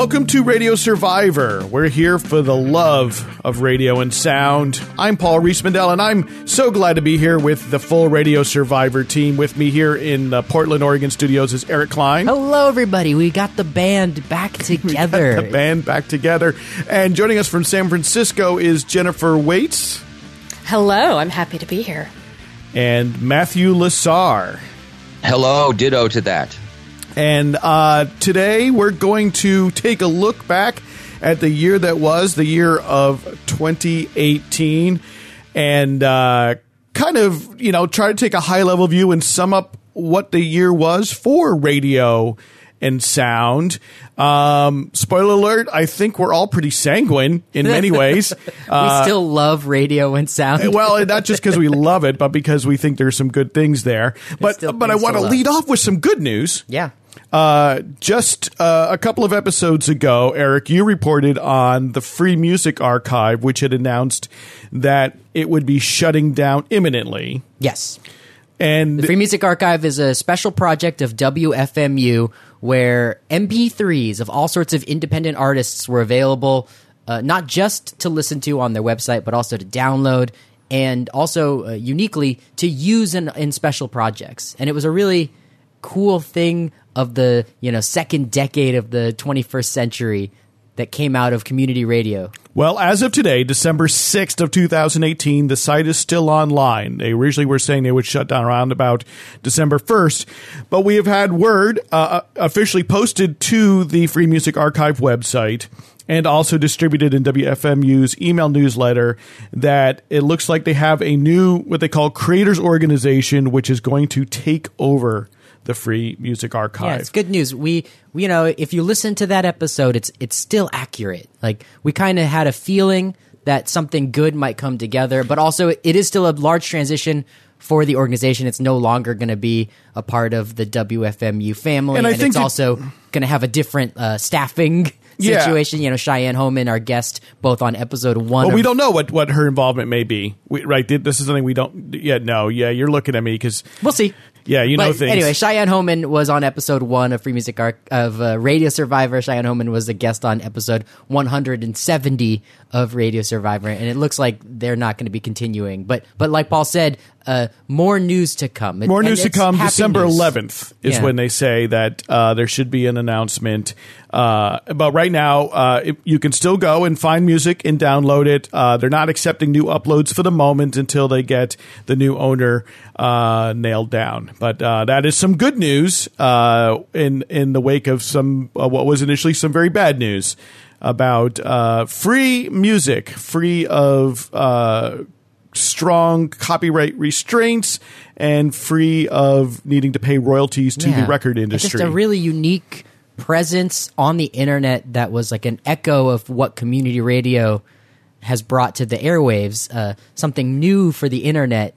Welcome to Radio Survivor. We're here for the love of radio and sound. I'm Paul Riismandel, and I'm so glad to be here with the full Radio Survivor team. With me here in the Portland, Oregon studios is Eric Klein. Hello, everybody. We got the band back together. the band back together. And joining us from San Francisco is Jennifer Waits Hello, I'm happy to be here. and Matthew Lasar. Hello, ditto to that. And uh, today we're going to take a look back at the year that was, the year of 2018, and uh, kind of, you know, try to take a high level view and sum up what the year was for radio and sound. Um, spoiler alert, I think we're all pretty sanguine in many ways. we still love radio and sound. well, not just because we love it, but because we think there's some good things there. But but I want to lead off with some good news. yeah. Uh, just uh, a couple of episodes ago, Eric, you reported on the Free Music Archive, which had announced that it would be shutting down imminently. Yes. And The Free Music Archive is a special project of WFMU where MP3s of all sorts of independent artists were available, uh, not just to listen to on their website, but also to download and also uh, uniquely to use in, in special projects. And it was a really cool thing of the you know second decade of the 21st century that came out of community radio. Well, as of today, December 6th of 2018, the site is still online. They originally were saying they would shut down around about December 1st, but we have had word uh, officially posted to the Free Music Archive website and also distributed in WFMU's email newsletter that it looks like they have a new what they call creators organization which is going to take over the Free Music Archive. Yeah, it's good news. We, we, you know, if you listen to that episode, it's it's still accurate. Like we kind of had a feeling that something good might come together, but also it is still a large transition for the organization. It's no longer going to be a part of the WFMU family, And and, it's that- also going to have a different uh, staffing Yeah. situation. You know, Cheyenne Hohman, our guest, both on episode one. Well, we don't know what, what her involvement may be, we, right? This is something we don't yet know. Yeah, you're looking at me because We'll see. Yeah, you but know things. Anyway, Cheyenne Hohman was on episode one of Free Music Arc of uh, Radio Survivor. Cheyenne Hohman was a guest on episode 170 of Radio Survivor, and it looks like they're not going to be continuing. But but like Paul said, uh, more news to come. more news to come. December news. 11th is Yeah. when they say that uh, there should be an announcement. Uh, but right now, uh, it, you can still go and find music and download it. Uh, they're not accepting new uploads for the moment until they get the new owner uh, nailed down. But uh, that is some good news uh, in in the wake of some uh, what was initially some very bad news about uh, free music, free of. Uh, strong copyright restraints and free of needing to pay royalties to the Yeah. record It's industry. Just a really unique presence on the internet that was like an echo of what community radio has brought to the airwaves. Uh, something new for the internet.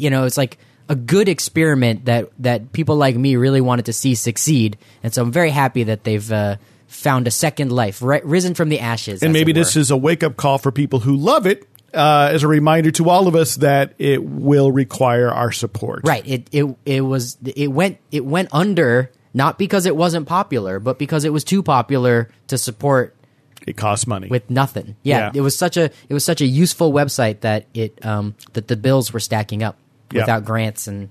You know, it's like a good experiment that that people like me really wanted to see succeed. And so I'm very happy that they've uh, found a second life, ri- risen from the ashes. and maybe this is a wake up call for people who love it uh, as a reminder to all of us that it will require our support. Right. It it it was it went it went under not because it wasn't popular, but because it was too popular to support It costs money. with nothing. Yeah, Yeah. it was such a it was such a useful website that it um that the bills were stacking up Yeah. without grants and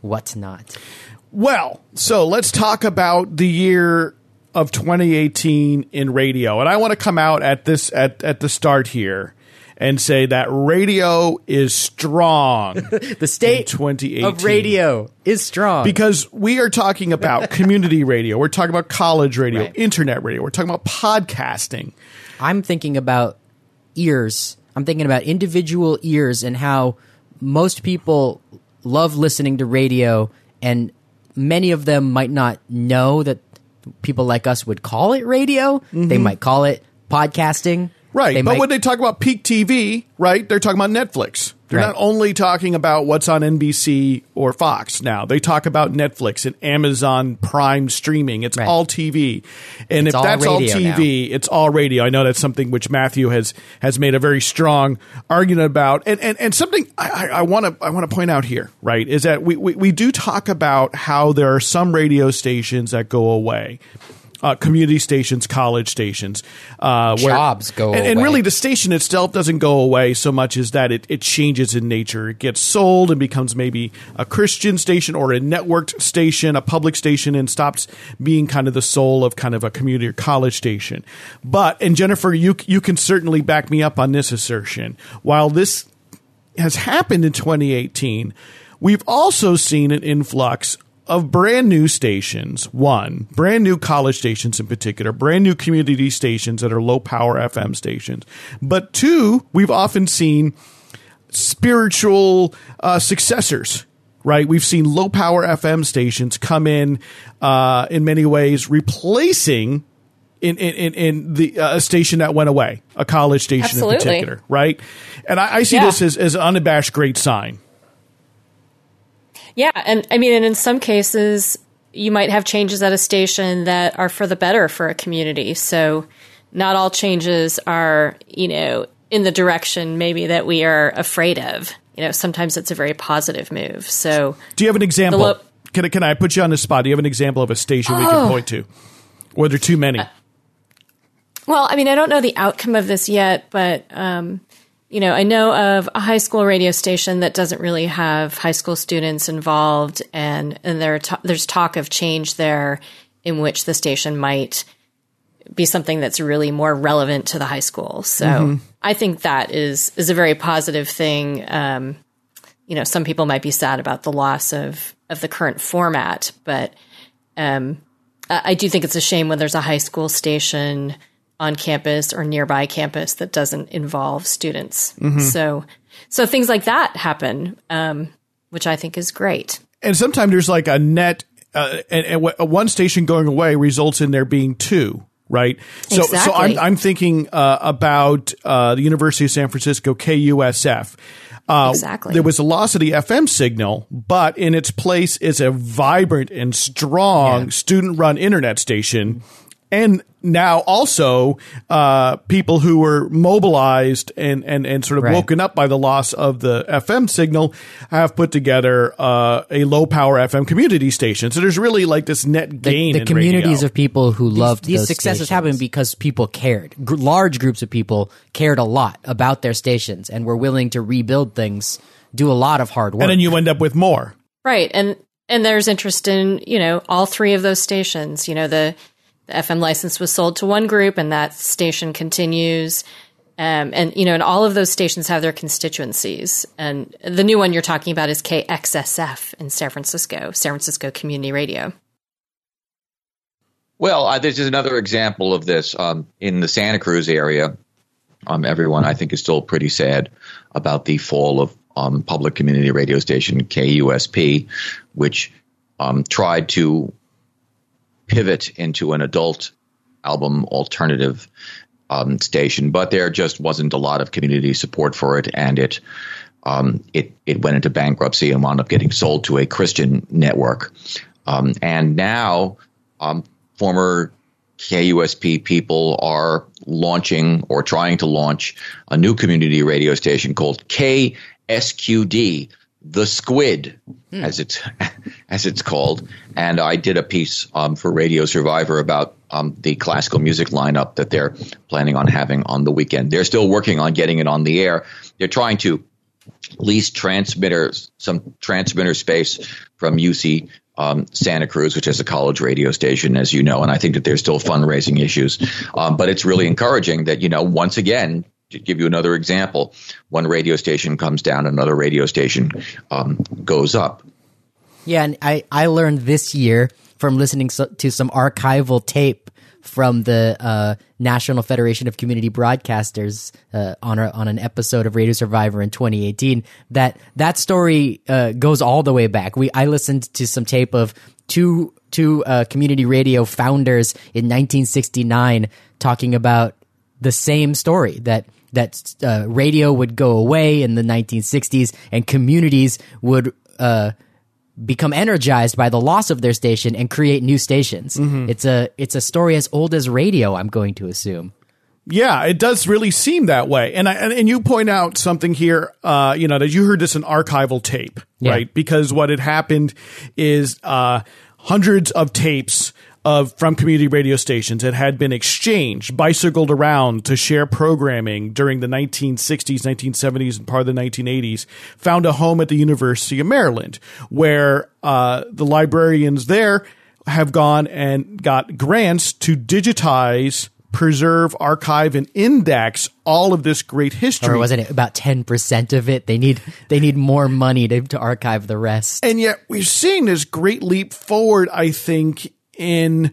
whatnot. Well, so let's talk about the year of 2018 in radio. And I want to come out at this at, at the start here and say that radio is strong. The state 2018. of radio is strong because we are talking about community radio, we're talking about college radio, Right. internet radio, we're talking about podcasting. I'm thinking about ears. I'm thinking about individual ears and how most people love listening to radio, and many of them might not know that people like us would call it radio. They mm-hmm. might call it podcasting. Right. They but might- when they talk about peak TV, right, they're talking about Netflix. They're Right. not only talking about what's on NBC or Fox now. They talk about Netflix and Amazon Prime streaming. It's Right. all TV. And It's if all that's all TV, it's all radio. I know that's something which Matthew has has made a very strong argument about. And and, and something I want to I want to point out here, right, is that we, we we do talk about how there are some radio stations that go away. Uh, community stations, college stations, uh, Jobs go and, and really the station itself doesn't go away so much as that it, it changes in nature. It gets sold and becomes maybe a Christian station or a networked station, a public station, and stops being kind of the soul of kind of a community or college station. But and Jennifer, you you can certainly back me up on this assertion. While this has happened in 2018, we've also seen an influx of brand new stations. One, brand new college stations in particular, brand new community stations that are low power FM stations. But two, we've often seen spiritual uh, successors. Right, we've seen low power FM stations come in, uh, in many ways, replacing in in in, the uh, a station that went away, a college station Absolutely. in particular, right? And I, I see Yeah. this as as an unabashed great sign. Yeah, and I mean, and in some cases, you might have changes at a station that are for the better for a community. So, not all changes are, you know, in the direction maybe that we are afraid of. You know, sometimes it's a very positive move. So, Do you have an example? Lo- can I, can I put you on the spot? Do you have an example of a station we Oh. can point to? Or are there too many? Well, I mean, I don't know the outcome of this yet, but um, you know, I know of a high school radio station that doesn't really have high school students involved, and and there there's talk of change there, in which the station might be something that's really more relevant to the high school. So I think that is is a very positive thing. Um, you know, some people might be sad about the loss of of the current format, but um, I I do think it's a shame when there's a high school station on campus or nearby campus that doesn't involve students. So, so things like that happen, um, which I think is great. and sometimes there's like a net, uh, and, and w- one station going away results in there being two. Right, so so I'm I'm thinking uh, about uh, the University of San Francisco KUSF. Uh, Exactly. There was a loss of the FM signal, but in its place is a vibrant and strong student-run internet station, and now also uh, people who were mobilized and, and, and sort of Right. woken up by the loss of the FM signal have put together uh, a low-power FM community station. So there's really like this net gain. the in communities radio. of people who loved these those successes stations. happen because people cared. Gr- large groups of people cared a lot about their stations and were willing to rebuild things, do a lot of hard work. and then you end up with more. Right. And, and there's interest in, you know, all three of those stations. You know, the, the FM license was sold to one group and that station continues. Um, and, you know, and all of those stations have their constituencies. And the new one you're talking about is KXSF in San Francisco, San Francisco Community Radio. Well, uh, this is another example of this um, in the Santa Cruz area. Um, everyone, I think, is still pretty sad about the fall of um, public community radio station KUSP, which um, tried to pivot into an adult album alternative um, station, but there just wasn't a lot of community support for it, and it um, it it went into bankruptcy and wound up getting sold to a Christian network. Um, and now, um, former KUSP people are launching or trying to launch a new community radio station called KSQD, the Squid, as it's as it's called. And I did a piece um, for Radio Survivor about um, the classical music lineup that they're planning on having on the weekend. They're still working on getting it on the air. They're trying to lease transmitters, some transmitter space from UC um, Santa Cruz, which is a college radio station, as you know. And I think that there's still fundraising issues. Um, but it's really encouraging that, you know, once again, to give you another example, one radio station comes down, another radio station um, goes up. Yeah, and I, I learned this year from listening to some archival tape from the uh, National Federation of Community Broadcasters uh, on a, on an episode of Radio Survivor in 2018 that that story uh, goes all the way back. We I listened to some tape of two two uh, community radio founders in 1969 talking about the same story that that uh, radio would go away in the 1960s and communities would uh, become energized by the loss of their station and create new stations. It's a it's a story as old as radio. I'm going to assume. Yeah, it does really seem that way. And I, and, and you point out something here, uh, you know, that you heard this in archival tape, Yeah. right? Because what had happened is, uh, hundreds of tapes, of from community radio stations that had been exchanged, bicycled around to share programming during the 1960s, 1970s, and part of the 1980s, found a home at the University of Maryland, where uh, the librarians there have gone and got grants to digitize preserve, archive, and index all of this great history. Or wasn't it about ten percent of it? They need they need more money to, to archive the rest. And yet we've seen this great leap forward, I think, in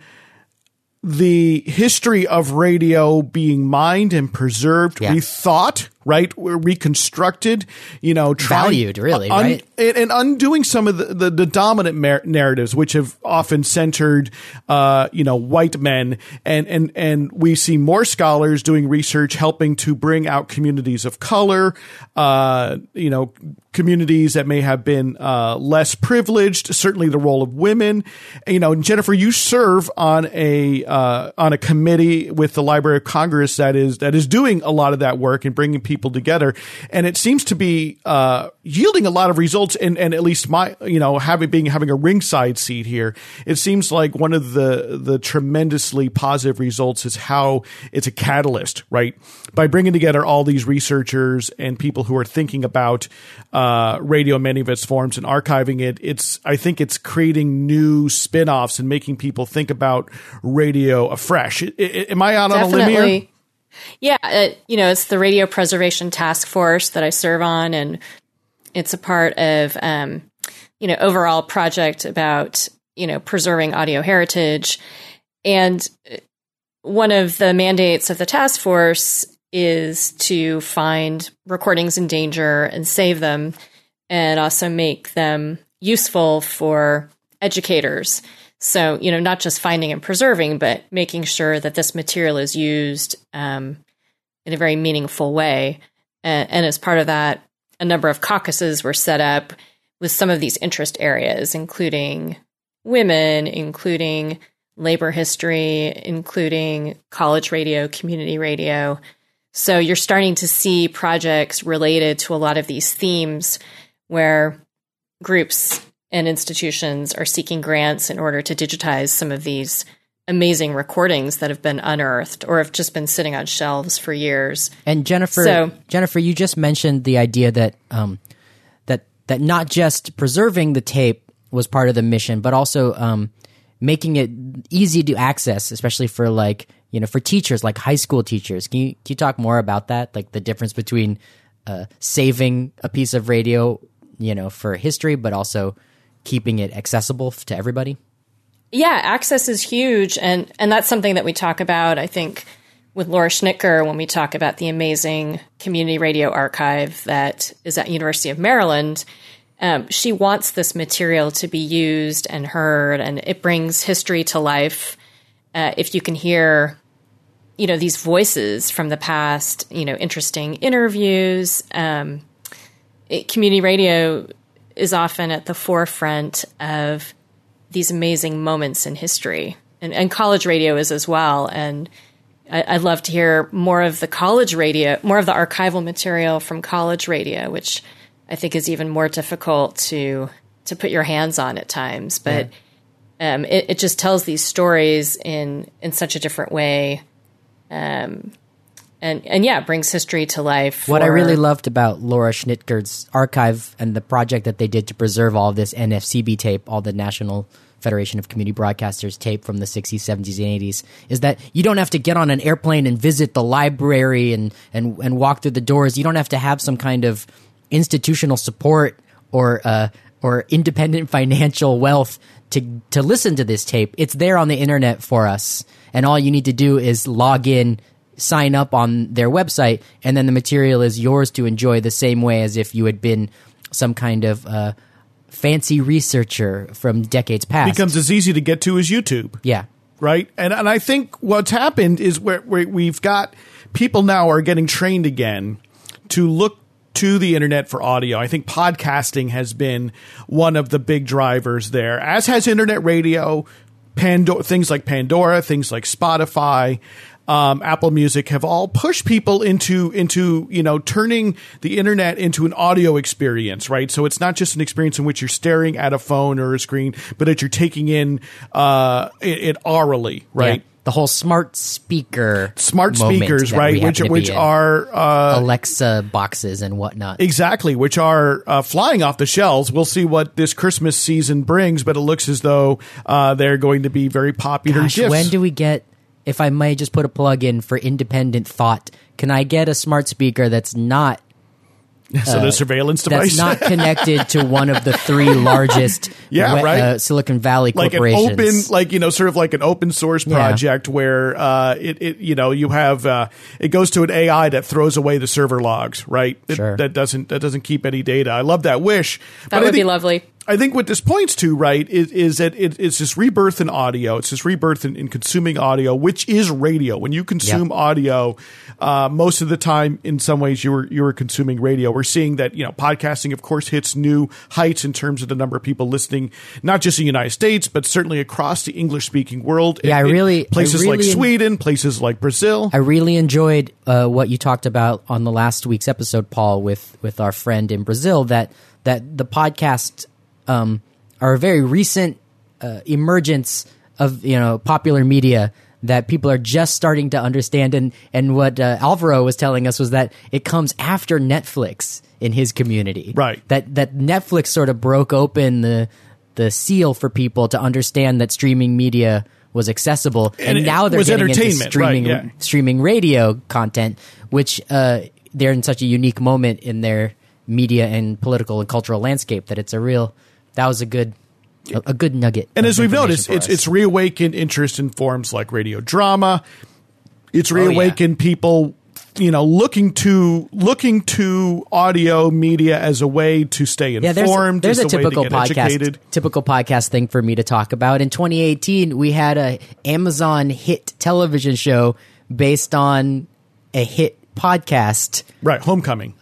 the history of radio being mined and preserved, Yeah. rethought, right, We're reconstructed, you know, trying- Valued, really, right? and, and undoing some of the, the, the dominant mar- narratives, which have often centered, uh, you know, white men, and and and we see more scholars doing research, helping to bring out communities of color, uh, you know, communities that may have been uh, less privileged. Certainly, the role of women. You know, Jennifer, you serve on a uh, on a committee with the Library of Congress that is that is doing a lot of that work and bringing people together, and it seems to be uh, yielding a lot of results. And, and at least my, you know, having being having a ringside seat here, it seems like one of the the tremendously positive results is how it's a catalyst, right? By bringing together all these researchers and people who are thinking about uh, radio in many of its forms and archiving it, it's I think it's creating new spin-offs and making people think about radio afresh. Am I out on a limb here? Yeah, it, you know, it's the Radio Preservation Task Force that I serve on, and it's a part of, um, you know, overall project about you know preserving audio heritage, and uh, one of the mandates of the task force is to find recordings in danger and save them, and also make them useful for educators. So, you know, not just finding and preserving, but making sure that this material is used um, in a very meaningful way. And, and as part of that, a number of caucuses were set up with some of these interest areas, including women, including labor history, including college radio, community radio. So you're starting to see projects related to a lot of these themes where groups and institutions are seeking grants in order to digitize some of these amazing recordings that have been unearthed or have just been sitting on shelves for years. And Jennifer, So- Jennifer, you just mentioned the idea that um, that that not just preserving the tape was part of the mission, but also um, making it easy to access, especially for like you know for teachers, like high school teachers. Can you can you talk more about that? Like the difference between uh, saving a piece of radio, you know, for history, but also keeping it accessible to everybody. Yeah, access is huge, and and that's something that we talk about. I think with Laura Schnitker when we talk about the amazing community radio archive that is at University of Maryland. Um, she wants this material to be used and heard, and it brings history to life. Uh, if you can hear, you know, these voices from the past, you know, interesting interviews. Um, it, community radio is often at the forefront of these amazing moments in history, and, and college radio is as well. And I, I'd love to hear more of the college radio, more of the archival material from college radio, which I think is even more difficult to to put your hands on at times. But um, it, it just tells these stories in in such a different way. Um, and and yeah, brings history to life. What I really loved about Laura Schnitker's archive and the project that they did to preserve all of this NFCB tape, all the National Federation of Community Broadcasters tape from the 60s, 70s, and 80s, is that you don't have to get on an airplane and visit the library and, and, and walk through the doors. You don't have to have some kind of institutional support or uh, or independent financial wealth to to listen to this tape. It's there on the internet for us, and all you need to do is log in, sign up on their website, and then the material is yours to enjoy the same way as if you had been some kind of uh, fancy researcher from decades past. Becomes as easy to get to as YouTube. yeah. right? And and I think what's happened is where, where we've got people now are getting trained again to look to the internet for audio. I think podcasting has been one of the big drivers there, as has internet radio, Pandora, things like Pandora, things like Spotify. Um, Apple Music have all pushed people into into you know turning the internet into an audio experience, right? So it's not just an experience in which you're staring at a phone or a screen, but that you're taking in uh, it, it orally, right? Yeah. The whole smart speaker, Smart speakers, right? Which which are uh, Alexa boxes and whatnot. Exactly, which are uh, flying off the shelves. We'll see what this Christmas season brings, but it looks as though uh, they're going to be very popular Gosh, gifts. when do we get? If I may just put a plug in for independent thought, can I get a smart speaker that's not so the surveillance device, that's not connected to one of the three largest Yeah, we- right. uh, Silicon Valley like an corporations? open, like you know, sort of like an open source Yeah. project where uh, it, it, you know, you have uh, it goes to an AI that throws away the server logs, right? It- Sure. that doesn't that doesn't keep any data. I love that wish. That I would be lovely. I think what this points to, right, is, is that it, it's this rebirth in audio. It's this rebirth in, in consuming audio, which is radio. When you consume Yeah. audio, uh, most of the time, in some ways, you were you were consuming radio. We're seeing that you know podcasting, of course, hits new heights in terms of the number of people listening, not just in the United States, but certainly across the English speaking world. Yeah, I In- in really- I places like really- Sweden, places like Brazil. I really enjoyed uh, what you talked about on the last week's episode, Paul, with with our friend in Brazil. That that the podcast um, are a very recent uh, emergence of you know popular media that people are just starting to understand. And and what uh, Alvaro was telling us was that it comes after Netflix in his community, Right. That that Netflix sort of broke open the the seal for people to understand that streaming media was accessible, and, And now they're getting into entertainment, right, streaming yeah. streaming radio content, which uh, they're in such a unique moment in their media and political and cultural landscape that it's a real. That was a good, a, a good nugget. And as we've noticed, it's us. it's reawakened interest in forms like radio drama. It's Oh, yeah. reawakened people, you know, looking to looking to audio media as a way to stay informed. yeah. There's, informed. there's a to typical podcast, educated. typical podcast thing for me to talk about. In 2018, we had a Amazon hit television show based on a hit podcast. Right, homecoming.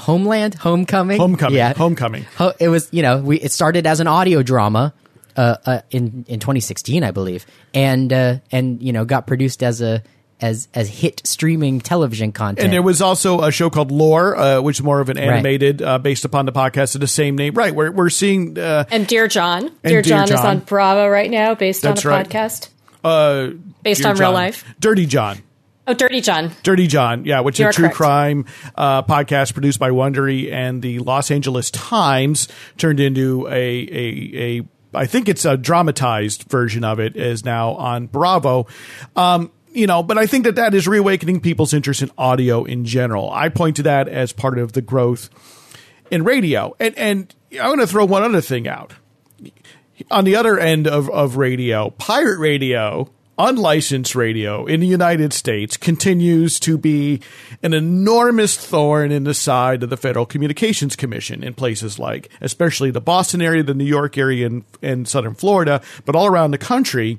Homeland, Homecoming, Homecoming, Yeah, Homecoming. Ho- it was you know we it started as an audio drama uh, uh, in in 2016 I believe and uh, and you know got produced as a as as hit streaming television content And there was also a show called Lore, uh, which is more of an animated, uh, based upon the podcast of the same name. Right, we're we're seeing uh, And Dear John. And Dear, Dear John, is on Bravo right now based That's on a right. podcast. uh, Based Dear on real life. Dirty John. Oh, Dirty John. Dirty John, yeah, which You is a true correct. crime uh, podcast produced by Wondery and the Los Angeles Times turned into a a a. I think it's a dramatized version of it is now on Bravo. Um, you know, but I think that that is reawakening people's interest in audio in general. I point to that as part of the growth in radio, and and I want to throw one other thing out on the other end of, of radio, pirate radio, unlicensed radio in the United States continues to be an enormous thorn in the side of the Federal Communications Commission in places like, especially the Boston area, the New York area, and, and southern Florida, but all around the country.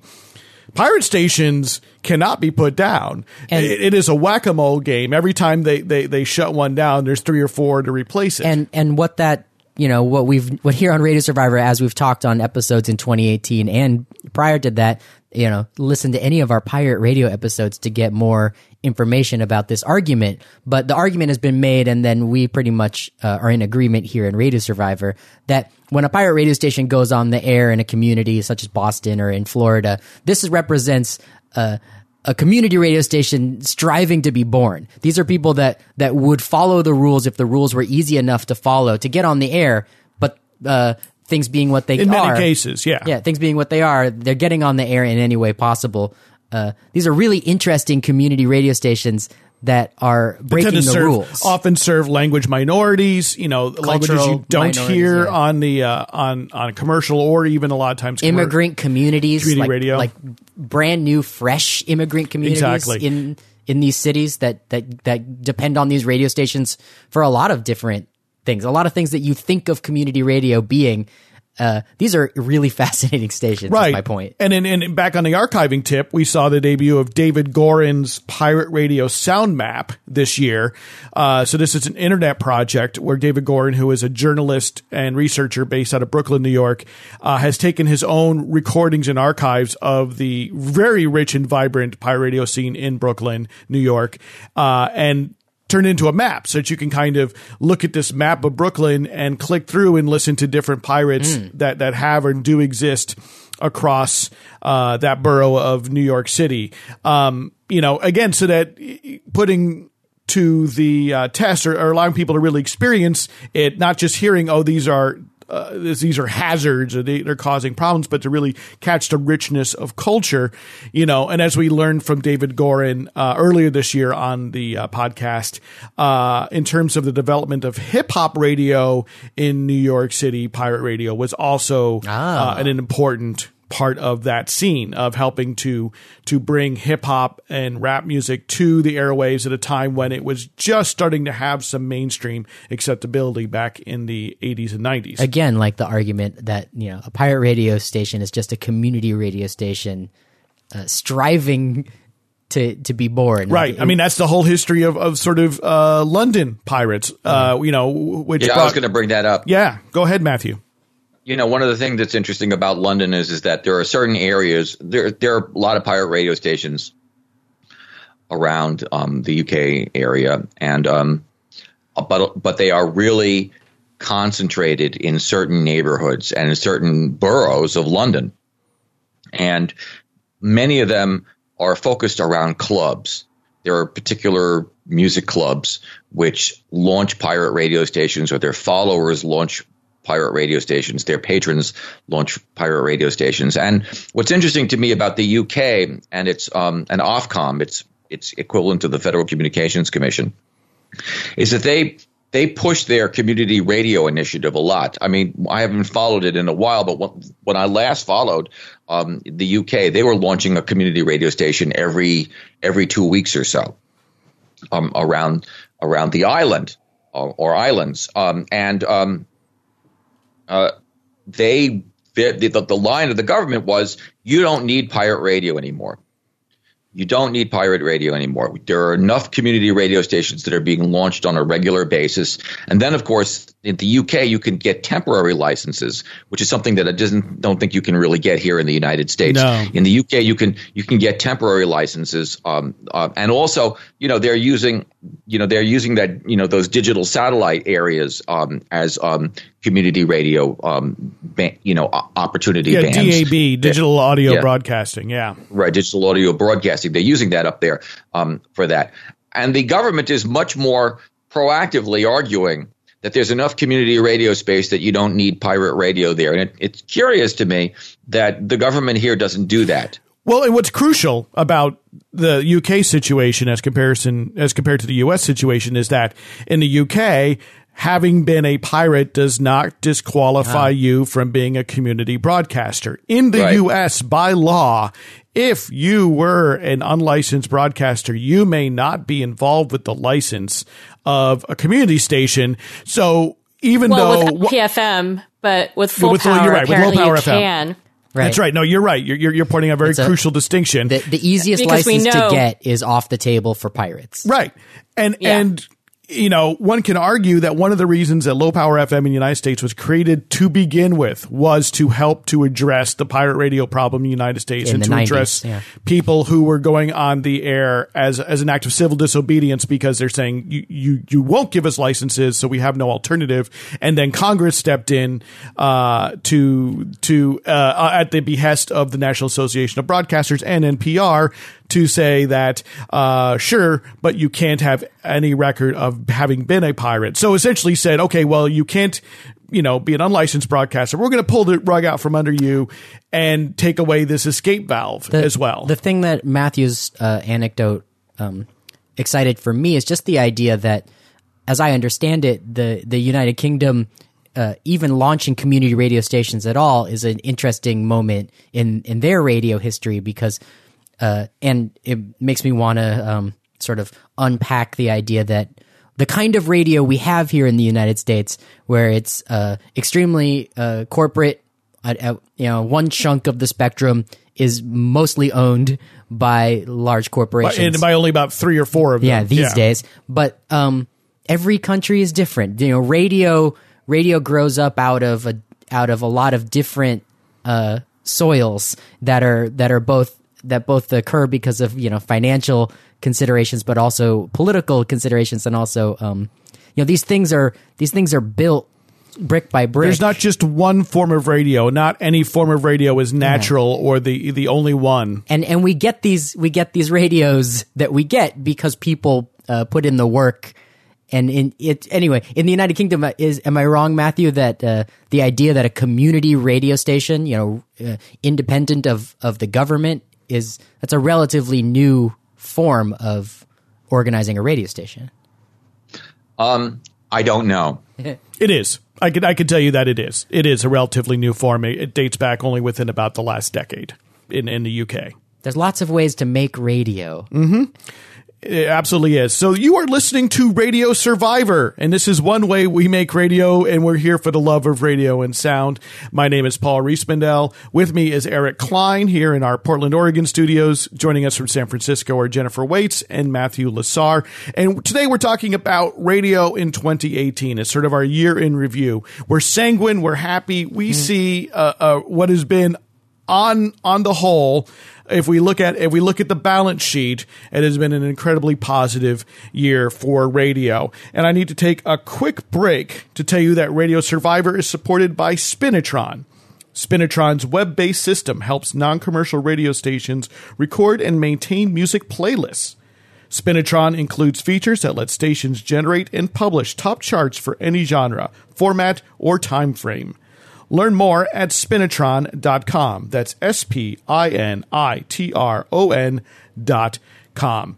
Pirate stations cannot be put down. And- it, it is a whack a mole game. Every time they, they, they shut one down, there's three or four to replace it. and and what that you know what we've what here on Radio Survivor as we've talked on episodes in 2018 and prior to that you know listen to any of our pirate radio episodes to get more information about this argument. But the argument has been made and then we pretty much uh, are in agreement here in Radio Survivor that when a pirate radio station goes on the air in a community such as Boston or in Florida this represents uh, a community radio station striving to be born. These are people that that would follow the rules if the rules were easy enough to follow to get on the air. But uh, things being what they in are, many cases, yeah. yeah, things being what they are, they're getting on the air in any way possible. Uh, these are really interesting community radio stations that are breaking the serve, rules. often serve language minorities, you know, languages you don't hear yeah. on the uh, on on commercial or even a lot of times immigrant communities, Community like, radio. like brand new, fresh immigrant communities Exactly. in in these cities that that that depend on these radio stations for a lot of different things. A lot of things that you think of community radio being uh, these are really fascinating stations. right. Is my point. And in, in back on the archiving tip, we saw the debut of David Goren's Pirate Radio Sound Map this year. Uh, so this is an internet project where David Goren, who is a journalist and researcher based out of Brooklyn, New York, uh, has taken his own recordings and archives of the very rich and vibrant pirate radio scene in Brooklyn, New York, uh, and turned into a map so that you can kind of look at this map of Brooklyn and click through and listen to different pirates that, that have or do exist across uh, that borough of New York City. Um, you know, again, so that putting to the uh, test or, or allowing people to really experience it, not just hearing, oh, these are uh, these are hazards or they, they're causing problems, but to really catch the richness of culture, you know. And as we learned from David Goren uh, earlier this year on the uh, podcast, uh, in terms of the development of hip hop radio in New York City, pirate radio was also Ah. uh, an important part of that scene of helping to to bring hip hop and rap music to the airwaves at a time when it was just starting to have some mainstream acceptability back in the 80s and 90s. Again, like the argument that you know a pirate radio station is just a community radio station uh, striving to to be born. Right. I mean, that's the whole history of, of sort of uh, London pirates, uh, you know, which Yeah, I was going to bring that up. yeah, go ahead, Matthew. You know, one of the things that's interesting about London is is that there are certain areas. There there are a lot of pirate radio stations around um, the UK area, and um, but but they are really concentrated in certain neighborhoods and in certain boroughs of London, and many of them are focused around clubs. There are particular music clubs which launch pirate radio stations, or their followers launch pirate radio stations. Their patrons launch pirate radio stations. And what's interesting to me about the UK and it's um, an Ofcom, it's it's equivalent to the Federal Communications Commission, is that they they push their community radio initiative a lot. I mean, I haven't followed it in a while, but when, when I last followed um, the UK, they were launching a community radio station every every two weeks or so um, around around the island or, or islands, um, and um, uh, they the, the the line of the government was you don't need pirate radio anymore. You don't need pirate radio anymore. There are enough community radio stations that are being launched on a regular basis. And then, of course, in the UK, you can get temporary licenses, which is something that I doesn't don't think you can really get here in the United States. No. In the UK, you can you can get temporary licenses, um, uh, and also, you know, they're using you know they're using that you know those digital satellite areas um, as um, community radio, um, you know, opportunity Yeah, bands. DAB, digital audio Yeah. broadcasting. Yeah. right, digital audio broadcasting. They're using that up there um, for that. And the government is much more proactively arguing that there's enough community radio space that you don't need pirate radio there. And it, it's curious to me that the government here doesn't do that. Well, and what's crucial about the UK situation as comparison as compared to the US situation is that in the UK, having been a pirate does not disqualify you from being a community broadcaster. In the Right. US, by law, if you were an unlicensed broadcaster, you may not be involved with the license of a community station. So even Well, though with PFM, but with full with- power, you're right, with low power you FM. can. Right. that's right. No, you're right. You're, you're, you're pointing out a very a- crucial distinction. The, the easiest Because license to know- get is off the table for pirates. Right. And Yeah. and you know, one can argue that one of the reasons that low power FM in the United States was created to begin with was to help to address the pirate radio problem in the United States In and to 90s, address yeah. people who were going on the air as as an act of civil disobedience because they're saying you you, you won't give us licenses, so we have no alternative. And then Congress stepped in uh, to to uh, at the behest of the National Association of Broadcasters and NPR to say that uh, sure, but you can't have any record of having been a pirate. So essentially said, okay, well, you can't, you know, be an unlicensed broadcaster. We're going to pull the rug out from under you and take away this escape valve The- as well. The thing that Matthew's uh, anecdote um, excited for me is just the idea that, as I understand it, the the United Kingdom. Uh, even launching community radio stations at all is an interesting moment in, in their radio history because, uh, and it makes me want to um, sort of unpack the idea that the kind of radio we have here in the United States, where it's uh, extremely uh, corporate at, at, you know, one chunk of the spectrum is mostly owned by large corporations. and by only about three or four of them. yeah, these days. But um, every country is different. You know, radio radio grows up out of a out of a lot of different uh, soils that are that are both that both occur because of you know financial considerations, but also political considerations, and also um, you know these things are these things are built brick by brick. There's not just one form of radio. Not any form of radio is natural or the the only one. and and we get these we get these radios that we get because people uh, put in the work and in it anyway in the united kingdom uh, is am i wrong matthew that uh, the idea that a community radio station you know uh, independent of of the government is that's a relatively new form of organizing a radio station Um, I don't know. It is. I could I could tell you that it is. It is a relatively new form. It, it dates back only within about the last decade in in the UK. there's lots of ways to make radio It absolutely is. So you are listening to Radio Survivor, and this is one way we make radio, and we're here for the love of radio and sound. My name is Paul Riismandel. With me is Eric Klein here in our Portland, Oregon studios. Joining us from San Francisco are Jennifer Waits and Matthew Lasar. And today we're talking about radio in 2018. It's sort of our year in review. We're sanguine. We're happy. We see uh, uh, what has been on on the whole, if we look at if we look at the balance sheet, it has been an incredibly positive year for radio. And I need to take a quick break to tell you that Radio Survivor is supported by Spinitron. Spinitron's web based system helps non commercial radio stations record and maintain music playlists. Spinitron includes features that let stations generate and publish top charts for any genre, format, or time frame. Learn more at spinitron.com. That's S P I N I T R O N dot com.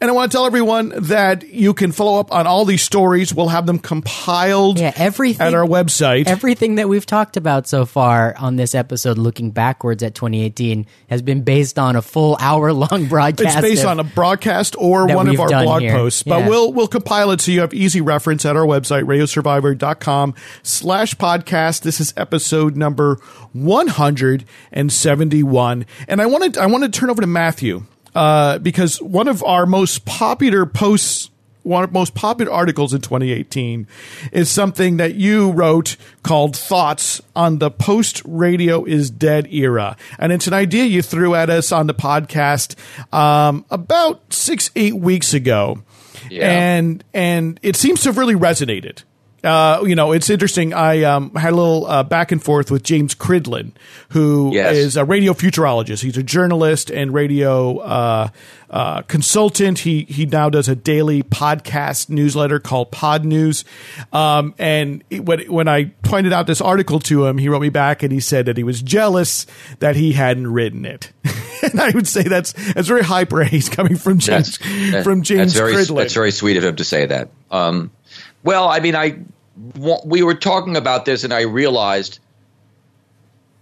And I want to tell everyone that you can follow up on all these stories. We'll have them compiled Yeah, everything at our website. Everything that we've talked about so far on this episode, looking backwards at 2018, has been based on a full hour long broadcast. It's based on a broadcast or one of our blog here. posts, but Yeah. we'll we'll compile it so you have easy reference at our website, radiosurvivor.com slash podcast. This is episode number 171. And I wanted I want to turn over to Matthew, uh, because one of our most popular posts one of most popular articles in 2018 is something that you wrote called Thoughts on the Post Radio is Dead Era. And it's an idea you threw at us on the podcast um, about six, eight weeks ago. Yeah. And, and it seems to have really resonated. Uh, you know, it's interesting. I um, had a little uh, back and forth with James Cridland, who is Yes. a radio futurologist. He's a journalist and radio uh, uh, consultant. He he now does a daily podcast newsletter called Podnews. Um, and when when I pointed out this article to him, he wrote me back and he said that he was jealous that he hadn't written it. and I would say that's that's very high praise coming from James That's- from James that's very, Cridland. That's very sweet of him to say that. Um, well, I mean, I we were talking about this, and I realized,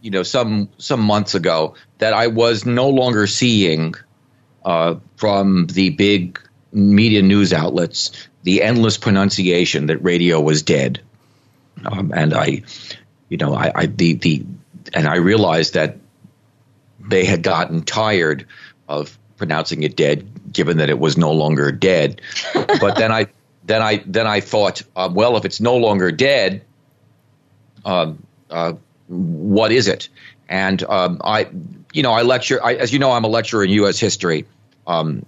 you know, some some months ago that I was no longer seeing uh, from the big media news outlets the endless pronunciation that radio was dead, um, and I, you know, I, I the the and I realized that they had gotten tired of pronouncing it dead, given that it was no longer dead. but then I then I then I thought, um, well, if it's no longer dead, um, uh, what is it? And um, I, you know, I lecture. I, as you know, I'm a lecturer in U.S. history um,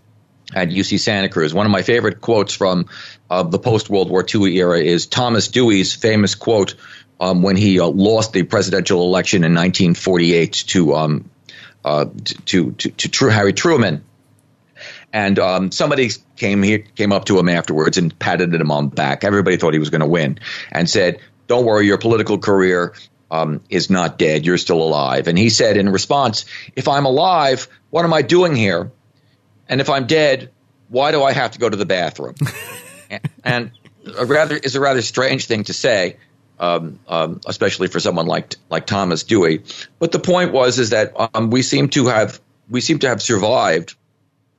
at UC Santa Cruz. One of my favorite quotes from uh, the post World War II era is Thomas Dewey's famous quote um, when he uh, lost the presidential election in 1948 to um, uh, to to, to Tru- Harry Truman. And um, somebody came here, came up to him afterwards and patted him on the back. Everybody thought he was going to win, and said, "Don't worry, your political career um, is not dead. You're still alive." And he said in response, "If I'm alive, what am I doing here? And if I'm dead, why do I have to go to the bathroom?" and, a rather is a rather strange thing to say, um, um, especially for someone like like Thomas Dewey. But the point was is that um, we seem to have we seem to have survived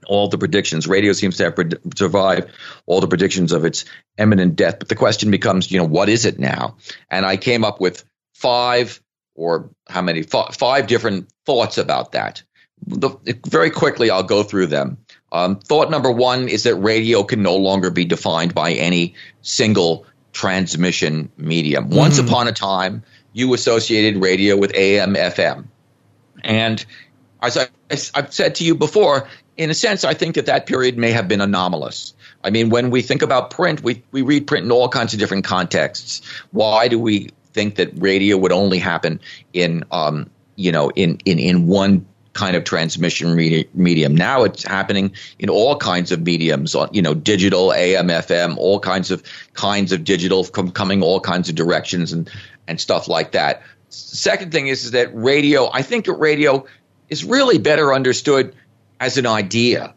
all the predictions. Radio seems to have pred- survived all the predictions of its imminent death. But the question becomes, you know, what is it now? And I came up with five or how many five different thoughts about that. The, very quickly, I'll go through them. Um, thought number one is that radio can no longer be defined by any single transmission medium. Mm-hmm. Once upon a time, you associated radio with AM, FM. And as I, have said to you before, in a sense, I think that that period may have been anomalous. I mean, when we think about print, we, we read print in all kinds of different contexts. Why do we think that radio would only happen in, um, you know, in, in, in one kind of transmission medium. Now it's happening in all kinds of mediums, uh, you know, digital, AM, FM, all kinds of kinds of digital coming all kinds of directions and and stuff like that. Second thing is, is that radio. I think radio is really better understood as an idea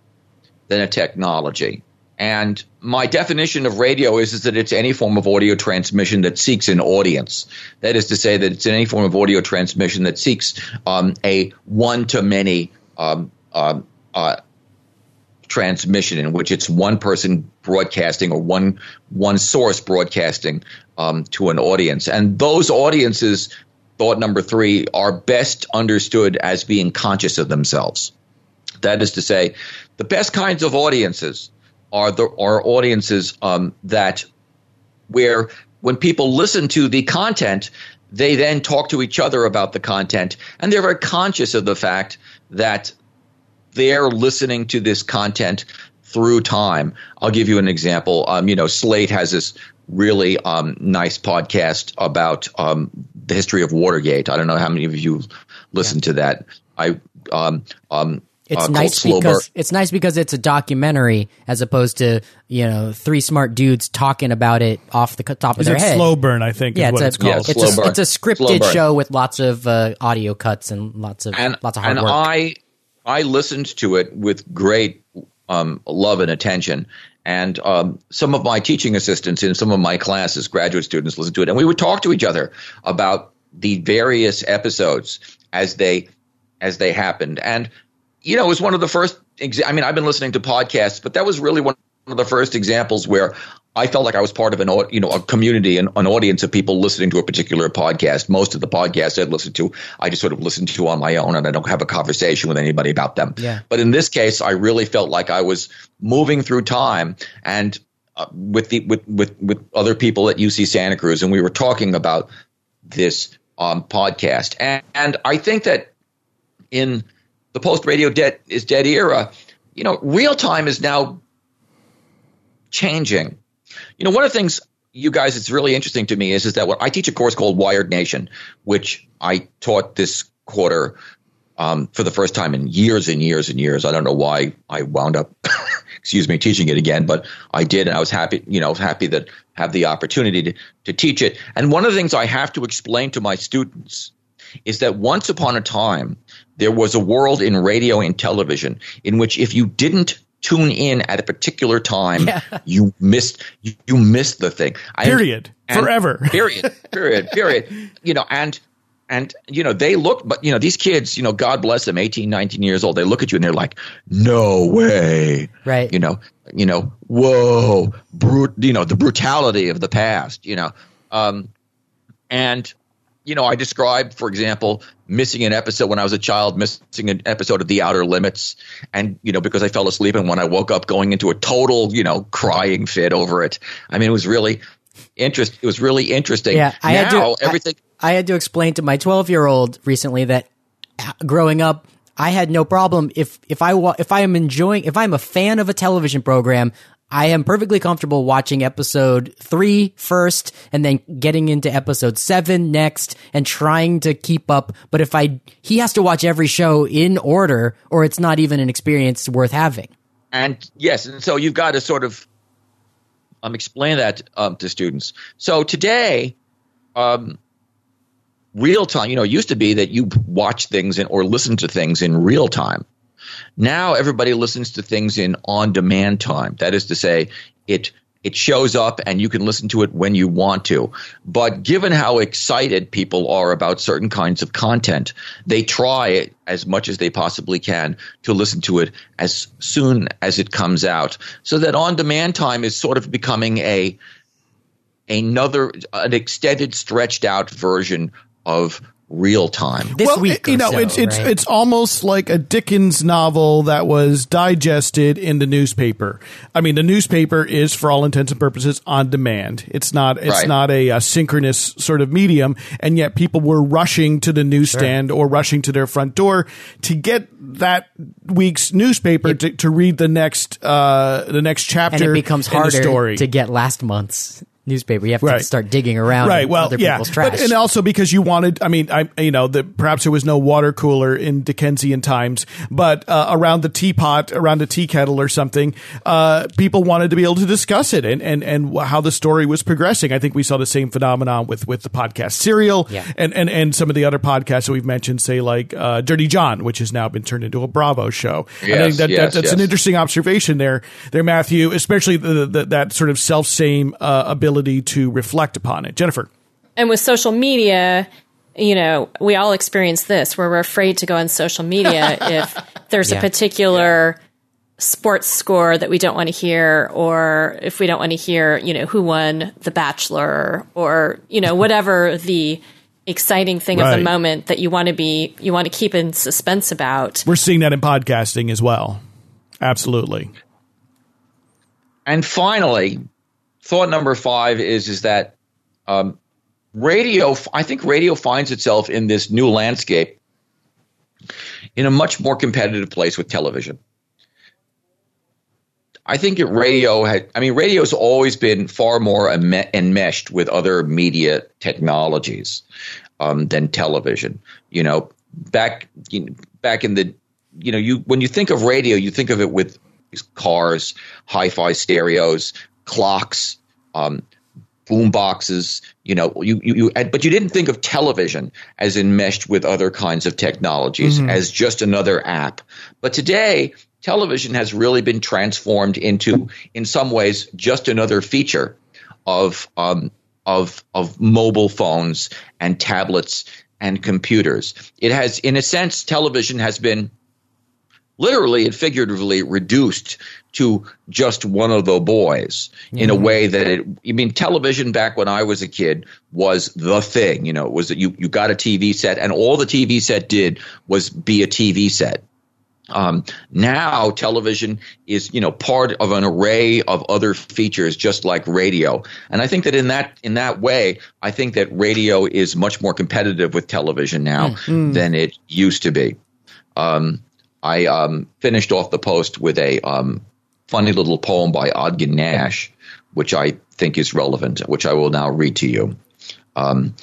than a technology. And my definition of radio is, is that it's any form of audio transmission that seeks an audience. That is to say that it's any form of audio transmission that seeks um, a one to many um, uh, uh, transmission in which it's one person broadcasting or one one source broadcasting um, to an audience. And those audiences, thought number three, are best understood as being conscious of themselves. That is to say, the best kinds of audiences are the are audiences um, that where when people listen to the content, they then talk to each other about the content, and they're very conscious of the fact that they're listening to this content through time. I'll give you an example. Um, you know, Slate has this really um, nice podcast about um, the history of Watergate. I don't know how many of you listened yeah. to that. I um, um, it's uh, nice because it's nice because it's a documentary as opposed to you know three smart dudes talking about it off the top of their head. Slow burn, I think. Yeah, it's, a, it's, yeah, it's, a, it's, a, scripted show with lots of uh, audio cuts and lots of and, lots of hard and work. I I listened to it with great um, love and attention. And um, some of my teaching assistants in some of my classes, graduate students, listened to it, and we would talk to each other about the various episodes as they as they happened. And you know, it was one of the first. Exa- I mean, I've been listening to podcasts, but that was really one of the first examples where I felt like I was part of an, you know, a community and an audience of people listening to a particular podcast. Most of the podcasts I'd listened to, I just sort of listened to on my own, and I don't have a conversation with anybody about them. Yeah. But in this case, I really felt like I was moving through time and uh, with the with with with other people at UC Santa Cruz, and we were talking about this um, podcast, and, and I think that in the post radio dead is dead era, you know, real time is now changing. You know, one of the things you guys it's really interesting to me is is that what I teach a course called Wired Nation, which I taught this quarter um, for the first time in years and years and years. I don't know why I wound up, excuse me, teaching it again, but I did, and I was happy. You know, happy that have the opportunity to to teach it. And one of the things I have to explain to my students is that once upon a time there was a world in radio and television in which if you didn't tune in at a particular time, yeah. you missed you, you, missed the thing. Period. And, Forever. period. Period. Period. You know, and and you know they look but you know these kids you know god bless them 18 19 years old they look at you and they're like no way right you know you know whoa brute you know the brutality of the past you know um and you know, I described, for example, missing an episode when I was a child, missing an episode of The Outer Limits, and you know, because I fell asleep, and when I woke up, going into a total, you know, crying fit over it. I mean, it was really interest. It was really interesting. Yeah, I now, had to everything. I, I had to explain to my twelve year old recently that uh, growing up, I had no problem if if I if I am enjoying if I'm a fan of a television program, I am perfectly comfortable watching episode three first and then getting into episode seven next and trying to keep up. But if I, he has to watch every show in order or it's not even an experience worth having. And yes, and so you've got to sort of um, explain that um, to students. So today, um, real time, you know, it used to be that you watch things in, or listen to things in real time. Now everybody listens to things in on demand time. That is to say, it it shows up and you can listen to it when you want to. But given how excited people are about certain kinds of content, they try it as much as they possibly can to listen to it as soon as it comes out. So that on demand time is sort of becoming a another an extended stretched out version of real time. This well, week, you or know, so, it's it's right? it's almost like a Dickens novel that was digested in the newspaper. I mean, the newspaper is, for all intents and purposes, on demand. It's not it's Right. not a, uh synchronous sort of medium, and yet people were rushing to the newsstand or rushing to their front door to get that week's newspaper to, to read the next uh, the next chapter. and it becomes in the harder story. to get last month's newspaper. You have to Right. start digging around right well other yeah people's trash. But, and also because you wanted i mean i you know the, perhaps there was no water cooler in dickensian times but uh, around the teapot around a tea kettle or something uh, people wanted to be able to discuss it and, and and how the story was progressing i think we saw the same phenomenon with with the podcast serial Yeah. and, and and some of the other podcasts that we've mentioned say like uh, dirty john which has now been turned into a bravo show i think that, yes, that that's an interesting observation there there matthew especially the, the, that sort of self same uh, ability to reflect upon it jennifer And with social media, you know, we all experience this where we're afraid to go on social media if there's Yeah. a particular sports score that we don't want to hear, or if we don't want to hear, you know, who won The Bachelor, or, you know, whatever the exciting thing of the moment that you want to be, you want to keep in suspense about. We're seeing that in podcasting as well. Absolutely. And finally, thought number five is is that um, radio. I think radio finds itself in this new landscape in a much more competitive place with television. I think it radio had. I mean, radio has always been far more enmeshed with other media technologies um, than television. You know, back you know, back in the you know you when you think of radio, you think of it with cars, hi-fi stereos, clocks, um, boom boxes. You know, you, you, you but you didn't think of television as enmeshed with other kinds of technologies as just another app. But today, television has really been transformed into, in some ways, just another feature of um, of of mobile phones and tablets and computers. It has, in a sense, television has been literally and figuratively reduced to just one of the boys in a way that it I mean television back when I was a kid was the thing you know it was that you you got a TV set and all the TV set did was be a TV set. Um, now television is you know part of an array of other features just like radio. And i think that in that in that way i think that radio is much more competitive with television now than it used to be. Um, i um, finished off the post with a um, funny little poem by ogden nash which i think is relevant which i will now read to you um,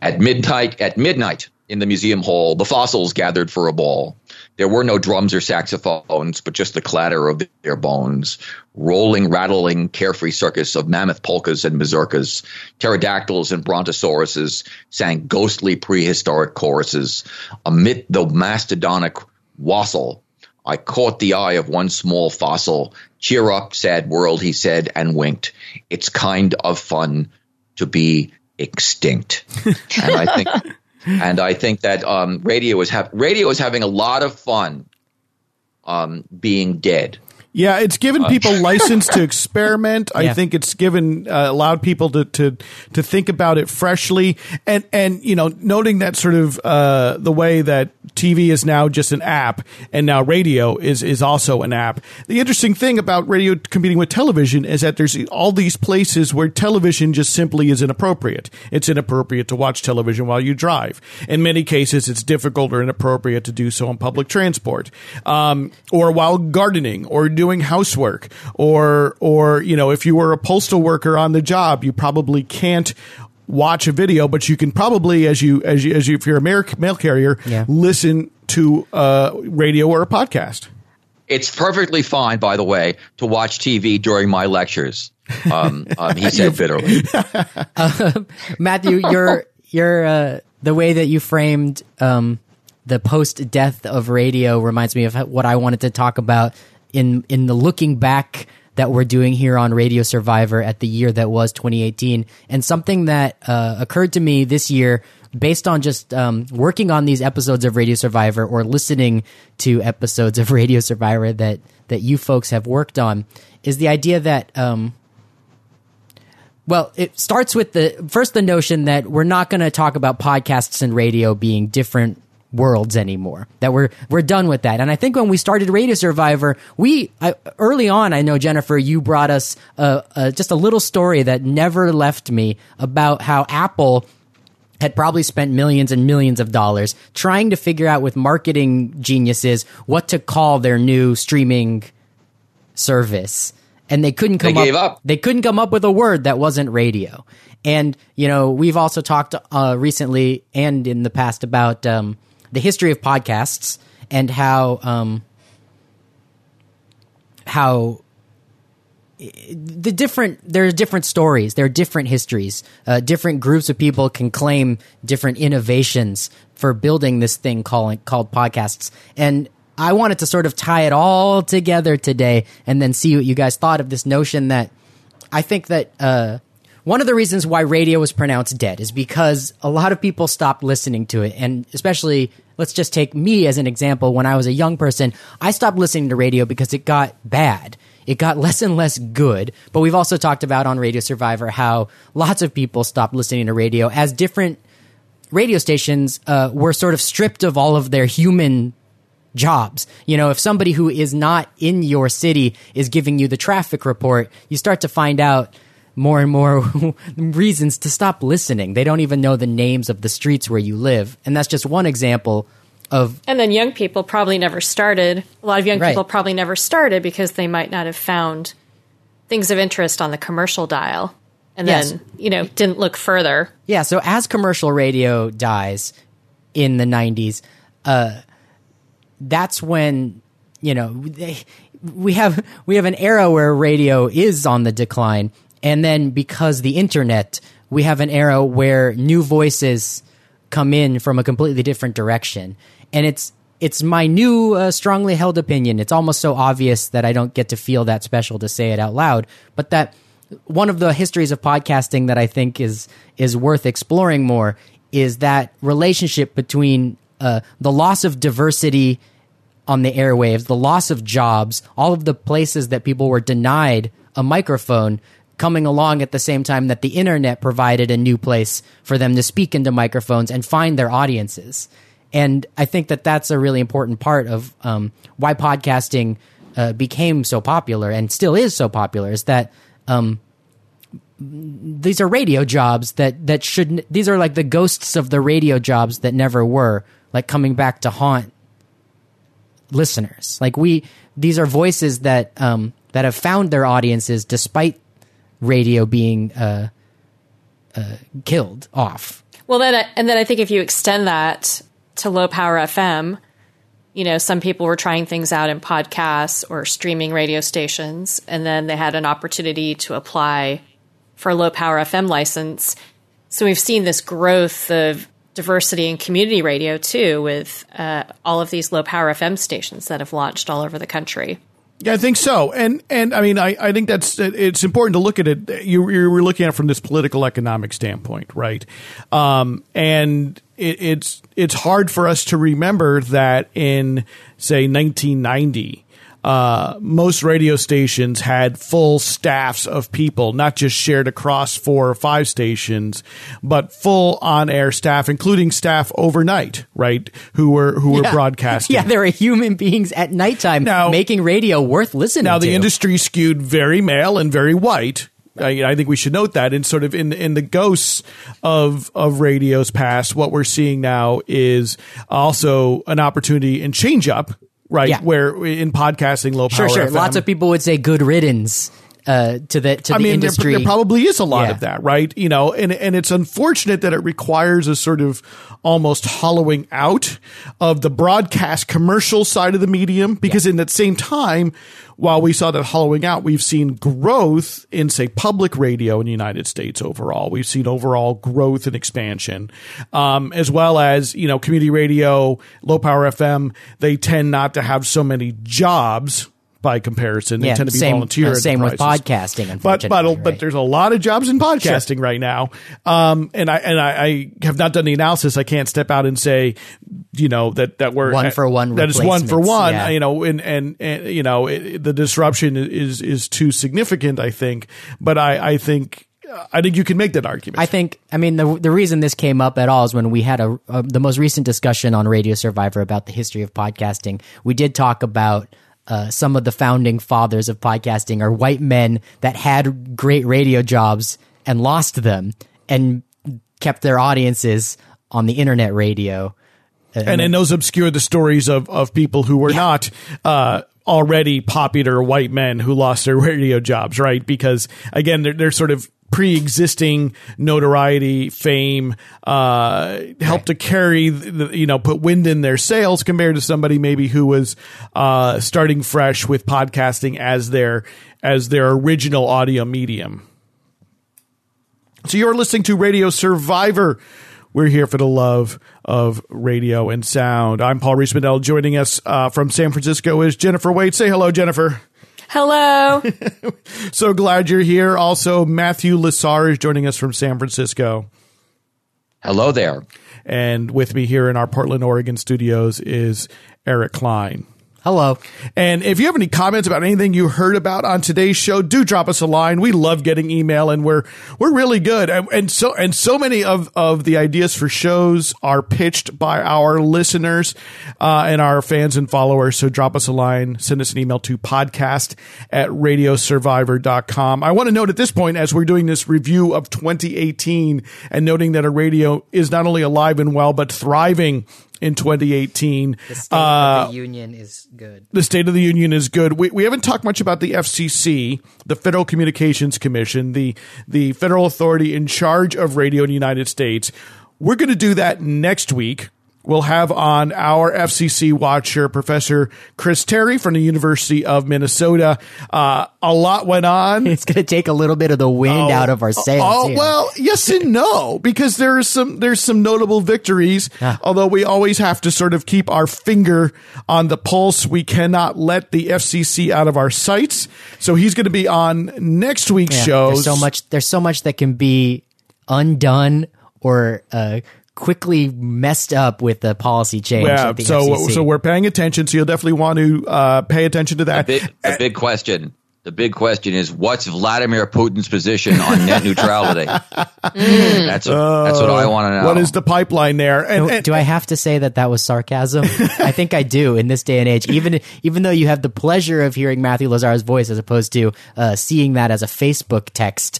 at midnight, at midnight in the museum hall, the fossils gathered for a ball. There were no drums or saxophones, but just the clatter of their bones. Rolling, rattling, carefree circus of mammoth polkas and mazurkas. Pterodactyls and brontosauruses sang ghostly prehistoric choruses. Amid the mastodonic wassail, I caught the eye of one small fossil. Cheer up, sad world, he said, and winked. It's kind of fun to be extinct. and I think, and I think that um, radio is ha- radio is having a lot of fun um, being dead. Yeah, it's given people license to experiment. I Yeah. think it's given uh, allowed people to, to to think about it freshly, and and you know, noting that sort of uh, the way that TV is now just an app, and now radio is is also an app. The interesting thing about radio competing with television is that there's all these places where television just simply is inappropriate. It's inappropriate to watch television while you drive. In many cases, it's difficult or inappropriate to do so on public transport, um, or while gardening, or doing housework, or or you know, if you were a postal worker on the job, you probably can't watch a video, but you can probably, as you as you as you, if you're a mail, mail carrier, Yeah. listen to uh, radio or a podcast. It's perfectly fine, by the way, to watch TV during my lectures. Um, um, he said bitterly. Matthew, your your uh, the way that you framed um, the post death of radio reminds me of what I wanted to talk about in in the looking back that we're doing here on Radio Survivor at the year that was 2018, and something that uh, occurred to me this year based on just um, working on these episodes of Radio Survivor or listening to episodes of Radio Survivor that that you folks have worked on is the idea that um, Well, it starts with the first the notion that we're not going to talk about podcasts and radio being different worlds anymore. That we're we're done with that. And I think when we started Radio Survivor, we I, early on, I know Jennifer, you brought us a, a, just a little story that never left me about how Apple had probably spent millions and millions of dollars trying to figure out with marketing geniuses what to call their new streaming service and they couldn't come They up, up. they couldn't come up with a word that wasn't radio and you know we've also talked uh, recently and in the past about um, the history of podcasts and how um, how the different there are different stories there are different histories uh, different groups of people can claim different innovations for building this thing called, called podcasts. And i wanted to sort of tie it all together today and then see what you guys thought of this notion that i think that uh, one of the reasons why radio was pronounced dead is because a lot of people stopped listening to it and especially let's just take me as an example when i was a young person i stopped listening to radio because it got bad it got less and less good. But we've also talked about on Radio Survivor how lots of people stopped listening to radio as different radio stations uh, were sort of stripped of all of their human jobs. You know, if somebody who is not in your city is giving you the traffic report, you start to find out more and more reasons to stop listening. They don't even know the names of the streets where you live. And that's just one example of And then young people probably never started. A lot of young Right. people probably never started because they might not have found things of interest on the commercial dial. And Yes. then, you know, didn't look further. Yeah, so as commercial radio dies in the 90s, uh, that's when, you know, they, we have we have an era where radio is on the decline and then because the internet, we have an era where new voices come in from a completely different direction. And it's it's my new uh, strongly held opinion. It's almost so obvious that I don't get to feel that special to say it out loud, but that one of the histories of podcasting that I think is is worth exploring more is that relationship between uh, the loss of diversity on the airwaves, the loss of jobs, all of the places that people were denied a microphone coming along at the same time that the internet provided a new place for them to speak into microphones and find their audiences. And I think that that's a really important part of um, why podcasting uh, became so popular and still is so popular is that um, these are radio jobs that that should these are like the ghosts of the radio jobs that never were like coming back to haunt listeners like we these are voices that um that have found their audiences despite radio being uh, uh killed off Well, then, I- and then I think if you extend that to low power FM, you know, some people were trying things out in podcasts or streaming radio stations, and then they had an opportunity to apply for a low power FM license. So we've seen this growth of diversity in community radio too, with uh, all of these low power FM stations that have launched all over the country. Yeah, I think so, and and I mean, I, I think that's it's important to look at it. You you looking at it from this political economic standpoint, right? Um, and it, it's it's hard for us to remember that in say 1990. Uh, most radio stations had full staffs of people, not just shared across four or five stations, but full on-air staff, including staff overnight, right? Who were who were Yeah. broadcasting. yeah there are human beings at nighttime Now- making radio worth listening to. Now to the industry skewed very male and very white. I, I think we should note that in sort of in in the ghosts of of radio's past, what we're seeing now is also an opportunity and change up, right? Yeah. Where in podcasting, low sure power. sure FM, lots of people would say good riddance uh, to the to I the mean, there, industry there probably is a lot Yeah. of that, right? You know, and and it's unfortunate that it requires a sort of almost hollowing out of the broadcast commercial side of the medium, because in that same time, while we saw that hollowing out, we've seen growth in say public radio in the United States overall. We've seen overall growth and expansion, um, as well as you know, community radio, low power FM. They tend not to have so many jobs. By comparison, they Yeah, tend to be same- volunteer. uh, same with podcasting, But but unfortunately, but there's a lot of jobs in podcasting right now. Um, and I and I, I have not done the analysis. I can't step out and say, you know, that that we're One for one That is one for one. yeah. You know, and and, and you know, it, the disruption is is too significant. I think, but I I think I think you can make that argument. I think, I mean, the the reason this came up at all is when we had a, a the most recent discussion on Radio Survivor about the history of podcasting. We did talk about uh, some of the founding fathers of podcasting are white men that had great radio jobs and lost them and kept their audiences on the internet radio. and then those obscure the stories of, of people who were not uh, already popular white men who lost their radio jobs, right? Because again, they're, they're sort of pre-existing notoriety, fame, uh, help to carry, the, you know, put wind in their sails compared to somebody maybe who was uh, starting fresh with podcasting as their as their original audio medium. So you're listening to Radio Survivor. We're here for the love of radio and sound. I'm Paul Reese Joining us uh, from San Francisco is Jennifer Waits. Say hello, Jennifer. Hello. So glad you're here. Also, Matthew Lasar is joining us from San Francisco. Hello there. And with me here in our Portland, Oregon studios is Eric Klein. Hello. And if you have any comments about anything you heard about on today's show, do drop us a line. We love getting email, and we're we're really good. And, and so and so many of of the ideas for shows are pitched by our listeners uh, and our fans and followers. So drop us a line, send us an email to podcast at radiosurvivor.com. I want to note at this point, as we're doing this review of 2018 and noting that a radio is not only alive and well, but thriving in 2018. The State of the uh, Union is good. The State of the Union is good. We, we haven't talked much about the FCC, the Federal Communications Commission, the the federal authority in charge of radio in the United States. We're going to do that next week. We'll have on our FCC watcher, Professor Chris Terry from the University of Minnesota. Uh, a lot went on. It's going to take a little bit of the wind out of our sails. Oh here. well, yes and no, because there's some there's some notable victories. Ah. Although we always have to sort of keep our finger on the pulse. We cannot let the FCC out of our sights. So he's going to be on next week's Yeah, show. So much. There's so much that can be undone or uh, quickly messed up with the policy change. Yeah, the so FCC. so we're paying attention. So you'll definitely want to uh, pay attention to The that. big, the big question. The big question is what's Vladimir Putin's position on net neutrality? That's a, that's what I want to know. Uh, What is the pipeline there? And, Do, and- do I have to say that that was sarcasm? I think I do in this day and age. Even even though you have the pleasure of hearing Matthew Lasar's voice as opposed to uh, seeing that as a Facebook text,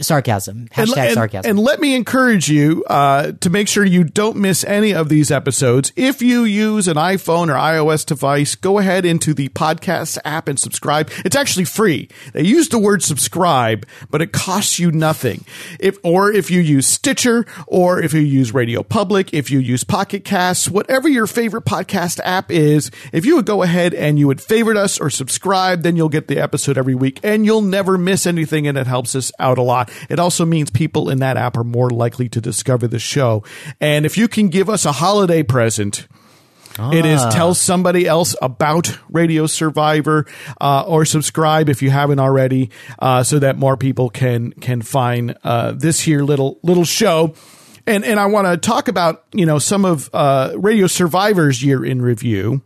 sarcasm. and, Hashtag and- sarcasm. and let me encourage you uh, to make sure you don't miss any of these episodes. If you use an iPhone or iOS device, go ahead into the podcast app and subscribe. It's actually free. They use the word subscribe, but it costs you nothing. If or if you use Stitcher or if you use Radio Public, if you use Pocket Casts, whatever your favorite podcast app is, if you would go ahead and you would favorite us or subscribe, then you'll get the episode every week and you'll never miss anything and it helps us out a lot. It also means people in that app are more likely to discover the show. And if you can give us a holiday present, it is tell somebody else about Radio Survivor uh, or subscribe if you haven't already, uh, so that more people can can find uh, this here little little show. And and I want to talk about you know some of uh, Radio Survivor's year in review.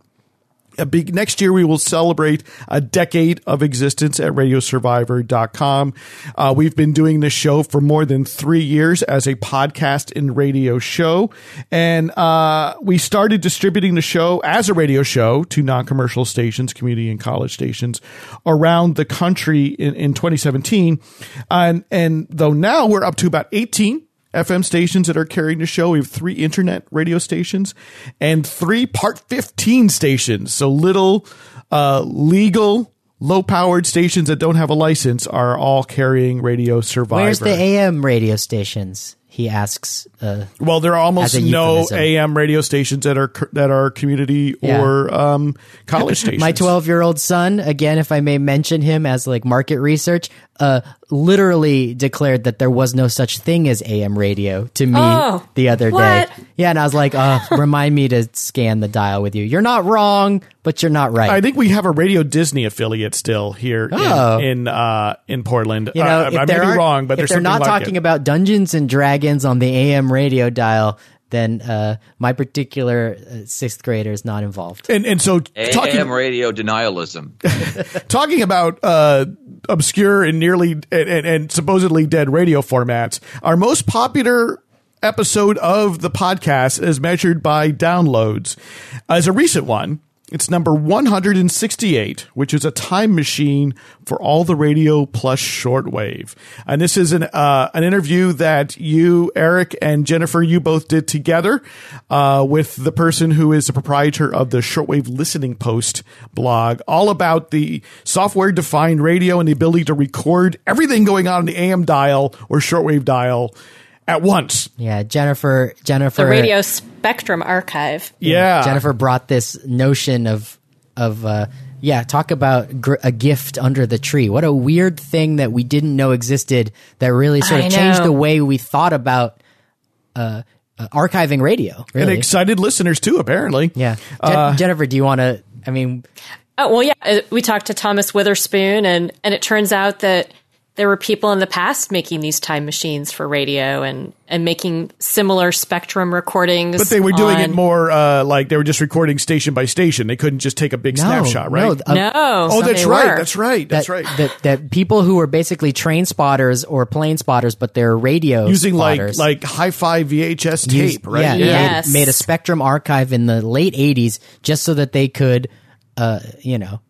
A big, next year we will celebrate a decade of existence at radiosurvivor.com. Uh, we've been doing this show for more than three years as a podcast and radio show. And, uh, we started distributing the show as a radio show to non-commercial stations, community and college stations around the country in, in 2017. And, and though now we're up to about 18 FM stations that are carrying the show. We have three internet radio stations and three Part 15 stations. So little uh, legal, low powered stations that don't have a license are all carrying Radio Survivor. Where's the AM radio stations? He asks. Uh, well, there are almost no. AM radio stations that are that are community Yeah. or um, college stations. my 12 year old son, again, if I may mention him as like market research, uh, literally declared that there was no such thing as AM radio to me Oh, the other what? day. Yeah, and I was like, uh, remind me to scan the dial with you. You're not wrong, but you're not right. I think we have a Radio Disney affiliate still here Oh. in in, uh, in Portland. you know, uh, if I may they're be wrong, but if there's they're not like talking it. about Dungeons and Dragons on the AM radio dial, then uh, my particular uh, sixth grader is not involved. And and so talking AM radio denialism. talking about uh, obscure and nearly and, and, and supposedly dead radio formats, our most popular episode of the podcast is measured by downloads. As a recent one, it's number 168, which is a time machine for all the radio plus shortwave. And this is an uh, an interview that you, Eric, and Jennifer, you both did together uh, with the person who is the proprietor of the Shortwave Listening Post blog, all about the software defined radio and the ability to record everything going on in the AM dial or shortwave dial at once. Yeah, Jennifer. Jennifer. The Radio Spectrum Archive. Yeah. Jennifer brought this notion of of uh, yeah, talk about gr- a gift under the tree. What a weird thing that we didn't know existed that really sort of changed the way we thought about uh, uh, archiving radio. And excited listeners too, apparently. yeah, Jen- Jennifer, do you want to? I mean, Oh well, yeah. uh, We talked to Thomas Witherspoon, and and it turns out that there were people in the past making these time machines for radio and and making similar spectrum recordings. But they were doing it more uh, like they were just recording station by station. They couldn't just take a big no, snapshot, right? No, uh, No, oh, so that's right. were. That's right. That's that, right. That, that people who were basically train spotters or plane spotters, but they're radio Using spotters. like like hi-fi VHS Use- tape, right? Yeah, Yeah. made- Yes. Made, a Spectrum archive in the late '80s just so that they could, uh, you know,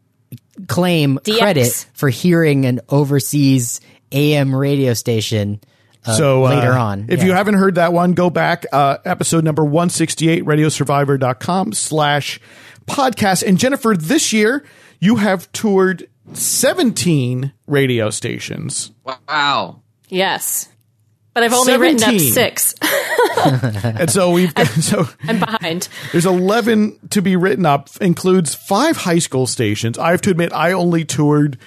claim DX. credit for hearing an overseas AM radio station. Uh, so uh, later on, if yeah. you haven't heard that one, go back uh, episode number 168, radiosurvivor.com slash podcast. And Jennifer, this year you have toured 17 radio stations. Wow. Yes, but I've only written up six. And so we've got, so I'm behind. There's 11 to be written up, includes five high school stations. I have to admit, I only toured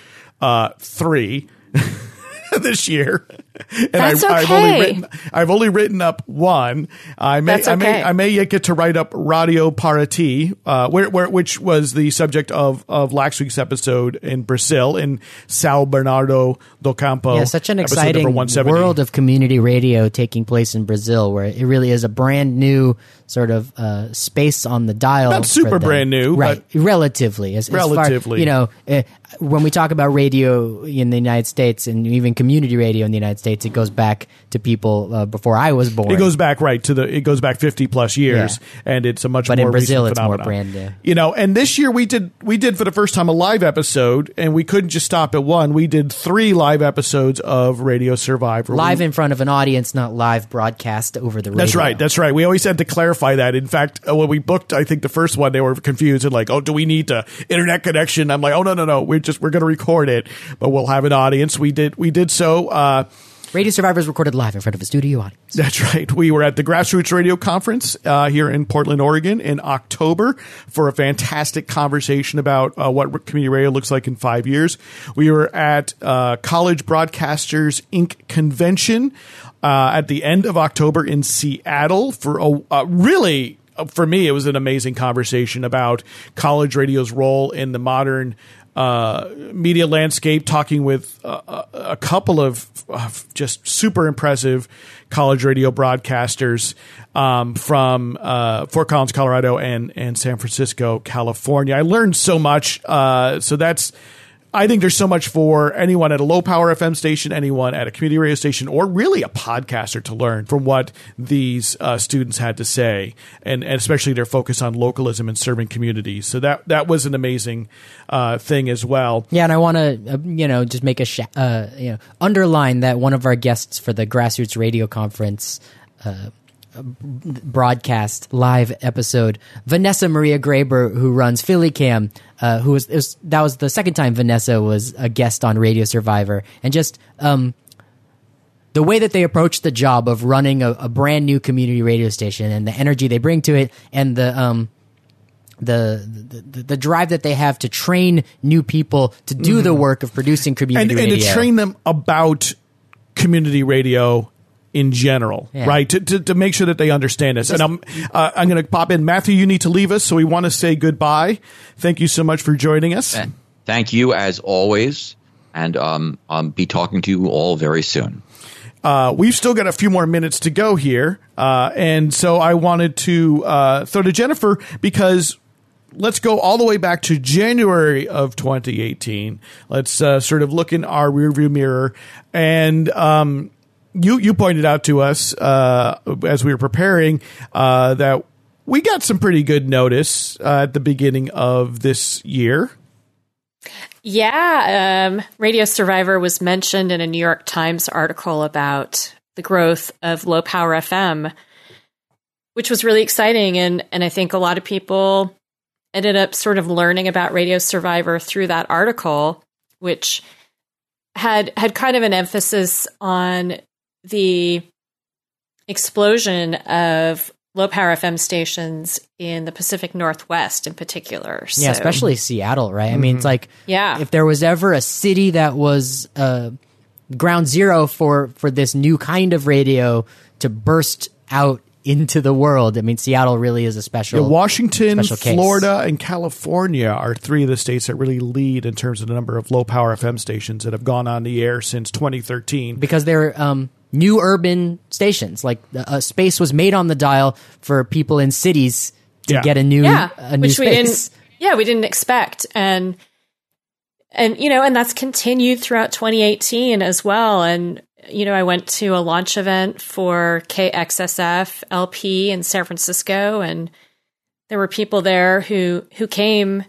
uh, three this year. And That's I've, I've only okay. written I've only written up one. I may That's I may okay. I may yet get to write up Radio Parati, uh, where, where which was the subject of of last week's episode in Brazil in Sao Bernardo do Campo. yeah, such an exciting world of community radio taking place in Brazil, where it really is a brand new sort of uh, space on the dial. Not super brand new, right? relatively, as, as far- Relatively. you know, uh, when we talk about radio in the United States and even community radio in the United States, it goes back to people uh, before I was born. It goes back right to the. It goes back fifty plus years, and it's a much But more. in Brazil, it's more brand new. You know, and this year we did we did for the first time a live episode, and we couldn't just stop at one. We did three live episodes of Radio Survivor. live We- in front of an audience, not live broadcast over the radio. That's right. That's right. We always had to clarify that. In fact, uh, when we booked, I think the first one, they were confused and like, "Oh, do we need to internet connection?" I'm like, "Oh no, no, no. We're just we're going to record it, but we'll have an audience." We did we did so. Uh, Radio Survivors recorded live in front of a studio audience. That's right. We were at the Grassroots Radio Conference uh, here in Portland, Oregon in October for a fantastic conversation about uh, what community radio looks like in five years. We were at uh, College Broadcasters Inc. convention uh, at the end of October in Seattle for a, a really uh, for me, it was an amazing conversation about college radio's role in the modern uh, media landscape. Talking with uh, a, a couple of uh, just super impressive college radio broadcasters um, from uh, Fort Collins, Colorado, and and San Francisco, California. I learned so much. Uh, so that's. I think there's so much for anyone at a low power FM station, anyone at a community radio station, or really a podcaster to learn from what these uh, students had to say, and, and especially their focus on localism and serving communities. So that that was an amazing uh, thing as well. Yeah, and I want to, uh, you know, just make a sh- uh, you know underline that one of our guests for the Grassroots Radio Conference uh, broadcast live episode, Vanessa Maria Graber, who runs Philly Cam, uh, who was, it was that was the second time Vanessa was a guest on Radio Survivor, and just um, the way that they approach the job of running a, a brand new community radio station and the energy they bring to it, and the um, the, the the drive that they have to train new people to do the work of producing community Mm-hmm. and, and to train them about community radio in general, Yeah. right? To, to, to make sure that they understand this. and I'm uh, I'm going to pop in. Matthew, you need to leave us, so we want to say goodbye. Thank you so much for joining us. Thank you as always, and um, um, be talking to you all very soon. uh, we've still got a few more minutes to go here, uh, and so I wanted to uh, throw to Jennifer because let's go all the way back to January of 2018. Let's uh, sort of look in our rearview mirror, and um, you you pointed out to us uh, as we were preparing uh, that we got some pretty good notice uh, at the beginning of this year. Yeah, um, Radio Survivor was mentioned in a New York Times article about the growth of low power FM, which was really exciting, and and I think a lot of people ended up sort of learning about Radio Survivor through that article, which had had kind of an emphasis on the explosion of low power FM stations in the Pacific Northwest in particular. Yeah, especially Seattle, right? I mean, it's like Yeah. if there was ever a city that was uh, ground zero for for this new kind of radio to burst out into the world, I mean, Seattle really is a special. Yeah, Washington, special case. Florida, and California are three of the states that really lead in terms of the number of low power FM stations that have gone on the air since 2013. because they're um, new urban stations. Like a space was made on the dial for people in cities to Yeah. get a new yeah, a new which we space. didn't. Yeah, we didn't expect, and and you know, and that's continued throughout 2018 as well. And you know, I went to a launch event for KXSF LP in San Francisco, and there were people there who who came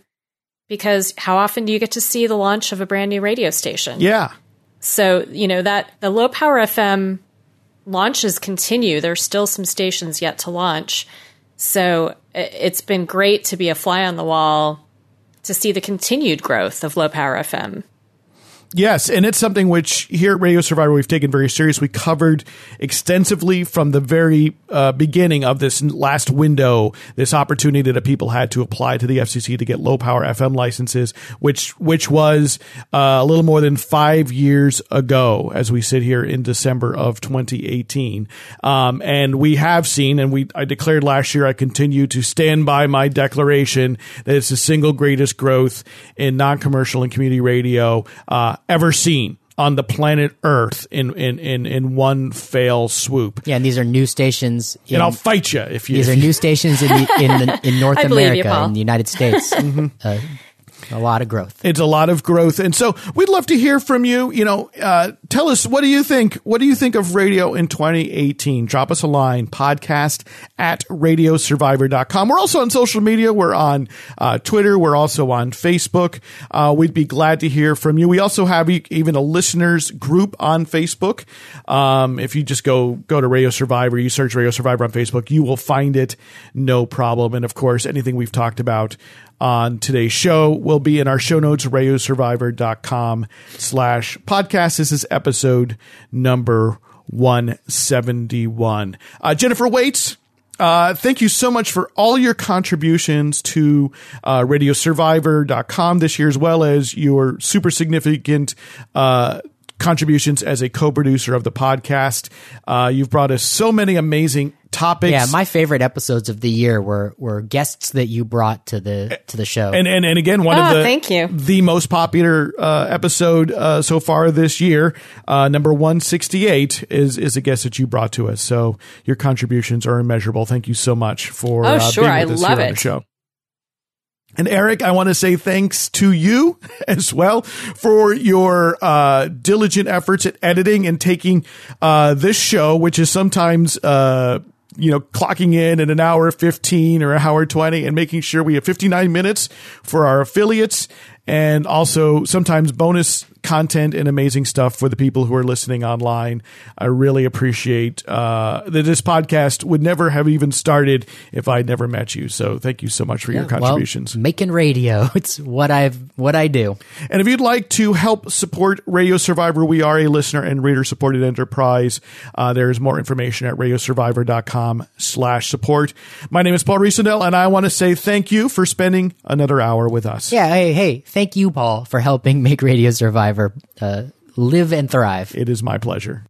because how often do you get to see the launch of a brand new radio station? Yeah. So, you know, that the low power FM launches continue. There's still some stations yet to launch. So it's been great to be a fly on the wall to see the continued growth of low power FM. Yes, and it's something which here at Radio Survivor we've taken very serious. We covered extensively from the very uh, beginning of this last window, this opportunity that people had to apply to the FCC to get low power FM licenses, which which was uh, a little more than five years ago, as we sit here in December of 2018. Um, and we have seen, and we I declared last year, I continue to stand by my declaration that it's the single greatest growth in non-commercial and community radio. Uh, ever seen on the planet Earth in in in, in one fail swoop. yeah, and these are new stations. In, And I'll fight you if you. these are new stations in the, in, the, in North I you, America, in the United States. Mm-hmm. uh, a lot of growth. it's a lot of growth, and so we'd love to hear from you. You know, uh, tell us what do you think? What do you think of radio in 2018? Drop us a line, podcast at radiosurvivor.com. We're also on social media. We're on uh, Twitter. We're also on Facebook. Uh, we'd be glad to hear from you. We also have even a listeners group on Facebook. Um, if you just go go to Radio Survivor, you search Radio Survivor on Facebook, you will find it, no problem. And of course, anything we've talked about on today's show will be in our show notes, radiosurvivor.com slash podcast. This is episode number 171. Uh, Jennifer Waits, uh, thank you so much for all your contributions to uh, radiosurvivor.com this year, as well as your super significant uh, contributions as a co-producer of the podcast. Uh, you've brought us so many amazing topics. Yeah, my favorite episodes of the year were were guests that you brought to the to the show. and and and again, one Oh, of the thank you. the most popular uh, episode uh, so far this year, uh, number one sixty eight, is is a guest that you brought to us. So your contributions are immeasurable. Thank you so much for Oh, uh, sure. being I with us love here on it. the show. And Eric, I want to say thanks to you as well for your uh, diligent efforts at editing and taking uh, this show, which is sometimes. Uh, you know, clocking in at an hour 15 or an hour 20 and making sure we have 59 minutes for our affiliates and also sometimes bonus content and amazing stuff for the people who are listening online. I really appreciate uh, that this podcast would never have even started if I'd never met you. So thank you so much for your Well, contributions. making radio, it's what I've what I do. And if you'd like to help support Radio Survivor, we are a listener and reader supported enterprise. Uh, there's more information at radiosurvivor.com slash support. My name is Paul Riismandel, and I want to say thank you for spending another hour with us. Yeah, hey, hey, thank you, Paul, for helping make Radio Survivor uh, live and thrive. It is my pleasure.